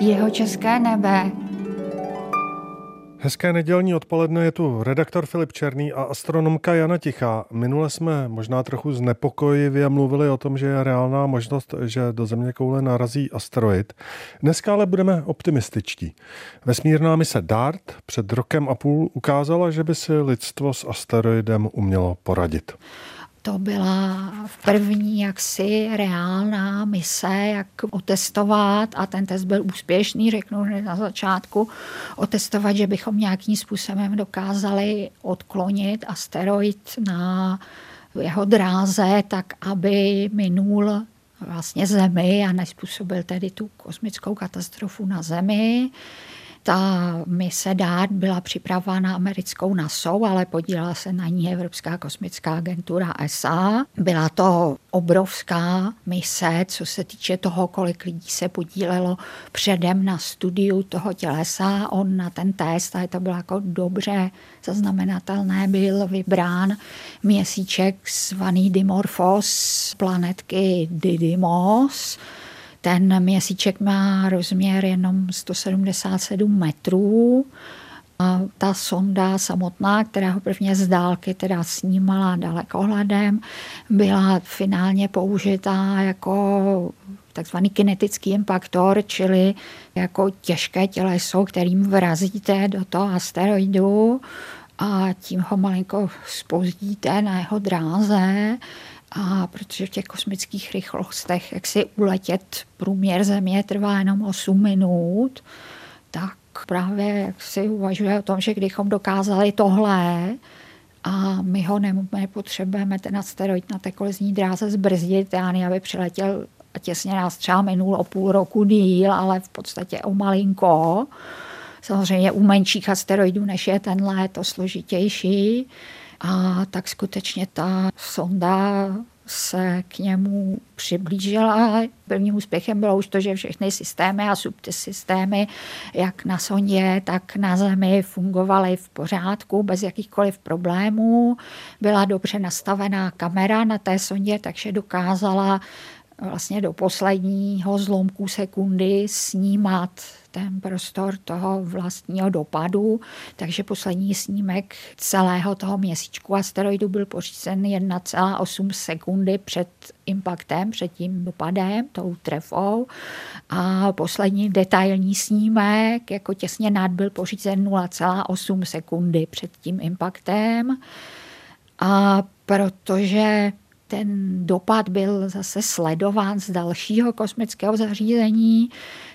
Jeho české nebe. Hezké nedělní odpoledne je tu redaktor Filip Černý a astronomka Jana Tichá. Minule jsme možná trochu znepokojivě mluvili o tom, že je reálná možnost, že do země koule narazí asteroid. Dneska ale budeme optimističtí. Vesmírná mise DART před rokem a půl ukázala, že by si lidstvo s asteroidem umělo poradit to byla první jaksi reálná mise, jak otestovat a ten test byl úspěšný, řeknu hned na začátku, otestovat, že bychom nějakým způsobem dokázali odklonit asteroid na jeho dráze, tak aby minul vlastně Zemi a nespůsobil tedy tu kosmickou katastrofu na Zemi. Ta mise DART byla připravována americkou NASA, ale podílela se na ní Evropská kosmická agentura ESA. Byla to obrovská mise, co se týče toho, kolik lidí se podílelo předem na studiu toho tělesa. On na ten test, a to bylo jako dobře zaznamenatelné, byl vybrán měsíček zvaný Dimorphos planetky Didymos, ten měsíček má rozměr jenom 177 metrů. A ta sonda samotná, která ho prvně z dálky teda snímala dalekohledem, byla finálně použitá jako takzvaný kinetický impaktor, čili jako těžké těleso, kterým vrazíte do toho asteroidu a tím ho malinko spozdíte na jeho dráze a protože v těch kosmických rychlostech, jak si uletět průměr Země trvá jenom 8 minut, tak právě jak si uvažuje o tom, že kdybychom dokázali tohle, a my ho nepotřebujeme ten asteroid na té kolizní dráze zbrzdit, já aby přiletěl a těsně nás třeba minul o půl roku díl, ale v podstatě o malinko. Samozřejmě u menších asteroidů, než je tenhle, je to složitější. A tak skutečně ta sonda se k němu přiblížila. Prvním úspěchem bylo už to, že všechny systémy a subsystémy, jak na sondě, tak na Zemi, fungovaly v pořádku, bez jakýchkoliv problémů. Byla dobře nastavená kamera na té sondě, takže dokázala vlastně do posledního zlomku sekundy snímat ten prostor toho vlastního dopadu, takže poslední snímek celého toho měsíčku asteroidu byl pořízen 1,8 sekundy před impaktem, před tím dopadem, tou trefou. A poslední detailní snímek, jako těsně nad, byl pořízen 0,8 sekundy před tím impaktem. A protože ten dopad byl zase sledován z dalšího kosmického zařízení,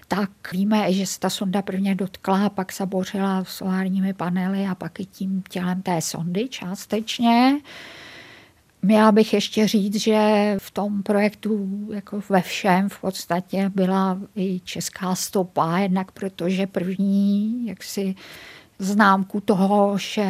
tak víme, že se ta sonda prvně dotkla, pak zabořila solárními panely a pak i tím tělem té sondy částečně. Měla bych ještě říct, že v tom projektu jako ve všem v podstatě byla i česká stopa, jednak protože první jaksi známku toho, že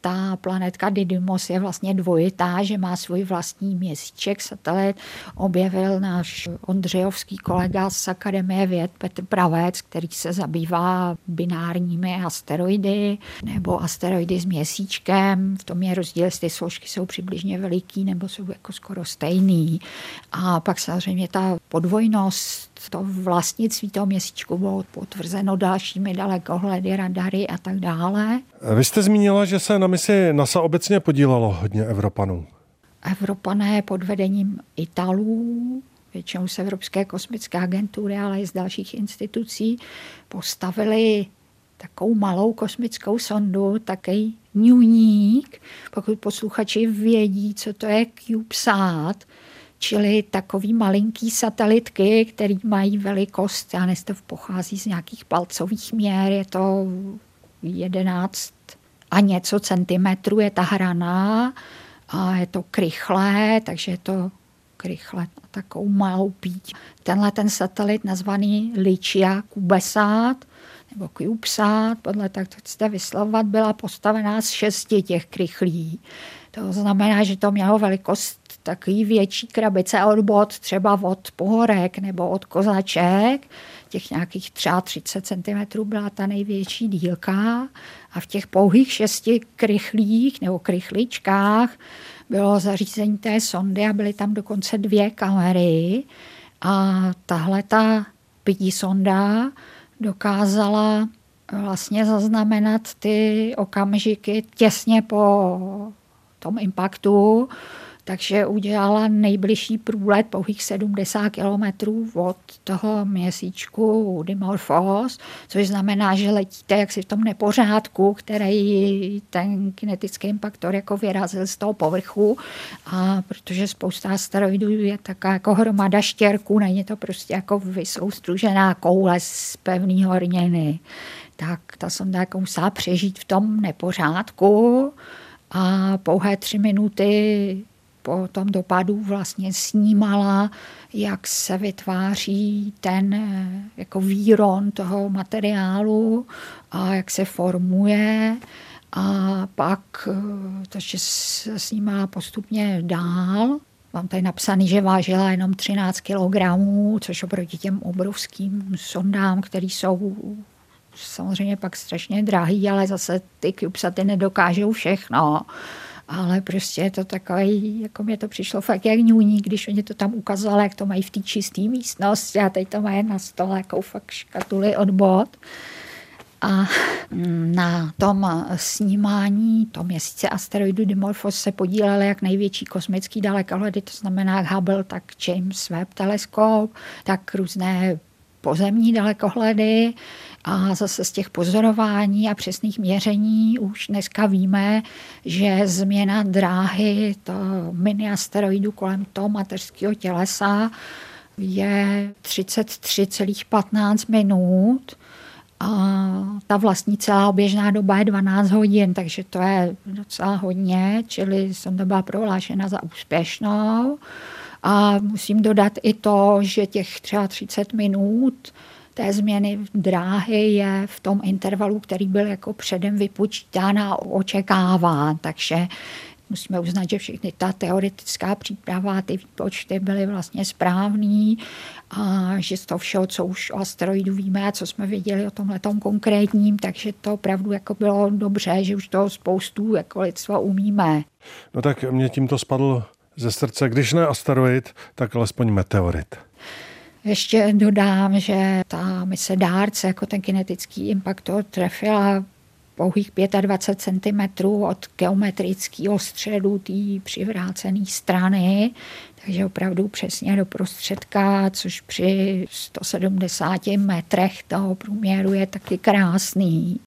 ta planetka Didymos je vlastně dvojitá, že má svůj vlastní měsíček, satelit. Objevil náš Ondřejovský kolega z Akademie věd Petr Pravec, který se zabývá binárními asteroidy nebo asteroidy s měsíčkem. V tom je rozdíl, jestli ty složky jsou přibližně veliký nebo jsou jako skoro stejný. A pak samozřejmě ta podvojnost to vlastnictví toho měsíčku bylo potvrzeno dalšími dalekohledy, radary a tak dále. Vy jste zmínila, že se na misi NASA obecně podílelo hodně Evropanů. Evropané pod vedením Italů, většinou z Evropské kosmické agentury, ale i z dalších institucí, postavili takovou malou kosmickou sondu, takový ňuník, pokud posluchači vědí, co to je CubeSat, čili takový malinký satelitky, který mají velikost, já nevím, pochází z nějakých palcových měr, je to 11 a něco centimetrů je ta hrana a je to krychlé, takže je to krychle a takovou malou píť. Tenhle ten satelit nazvaný Lichia Cubesat nebo CubeSat, podle tak to chcete vyslovovat, byla postavená z šesti těch krychlí. To znamená, že to mělo velikost takový větší krabice od bod, třeba od pohorek nebo od kozaček, těch nějakých třeba 30 cm byla ta největší dílka a v těch pouhých šesti krychlích nebo krychličkách bylo zařízení té sondy a byly tam dokonce dvě kamery a tahle ta pití sonda dokázala vlastně zaznamenat ty okamžiky těsně po tom impaktu, takže udělala nejbližší průlet pouhých 70 kilometrů od toho měsíčku Dimorphos, což znamená, že letíte jaksi v tom nepořádku, který ten kinetický impaktor jako vyrazil z toho povrchu. A protože spousta asteroidů je taká jako hromada štěrků, není to prostě jako vysoustružená koule z pevný horniny, tak ta sonda jako musela přežít v tom nepořádku a pouhé tři minuty po tom dopadu vlastně snímala, jak se vytváří ten jako výron toho materiálu a jak se formuje. A pak takže se snímala postupně dál. Mám tady napsaný, že vážila jenom 13 kg, což oproti těm obrovským sondám, které jsou samozřejmě pak strašně drahý, ale zase ty CubeSaty nedokážou všechno ale prostě je to takový, jako mě to přišlo fakt jak ňůní, když oni to tam ukazovali, jak to mají v té čisté místnosti a teď to mají na stole jako fakt škatuly od bod. A na tom snímání to měsíce asteroidu Dimorphos se podílely jak největší kosmický dalekohledy, to znamená Hubble, tak James Webb teleskop, tak různé pozemní dalekohledy a zase z těch pozorování a přesných měření už dneska víme, že změna dráhy to mini asteroidu kolem toho mateřského tělesa je 33,15 minut a ta vlastní celá oběžná doba je 12 hodin, takže to je docela hodně, čili jsem to byla prohlášena za úspěšnou. A musím dodat i to, že těch třeba 30 minut té změny dráhy je v tom intervalu, který byl jako předem vypočítán a očekáván. Takže musíme uznat, že všechny ta teoretická příprava, ty výpočty byly vlastně správný a že z toho všeho, co už o asteroidu víme a co jsme věděli o tomhle konkrétním, takže to opravdu jako bylo dobře, že už toho spoustu jako lidstva umíme. No tak mě tímto spadl ze srdce, když ne asteroid, tak alespoň meteorit. Ještě dodám, že ta mise dárce, jako ten kinetický impaktor, trefila pouhých 25 cm od geometrického středu té přivrácené strany, takže opravdu přesně do prostředka, což při 170 metrech toho průměru je taky krásný.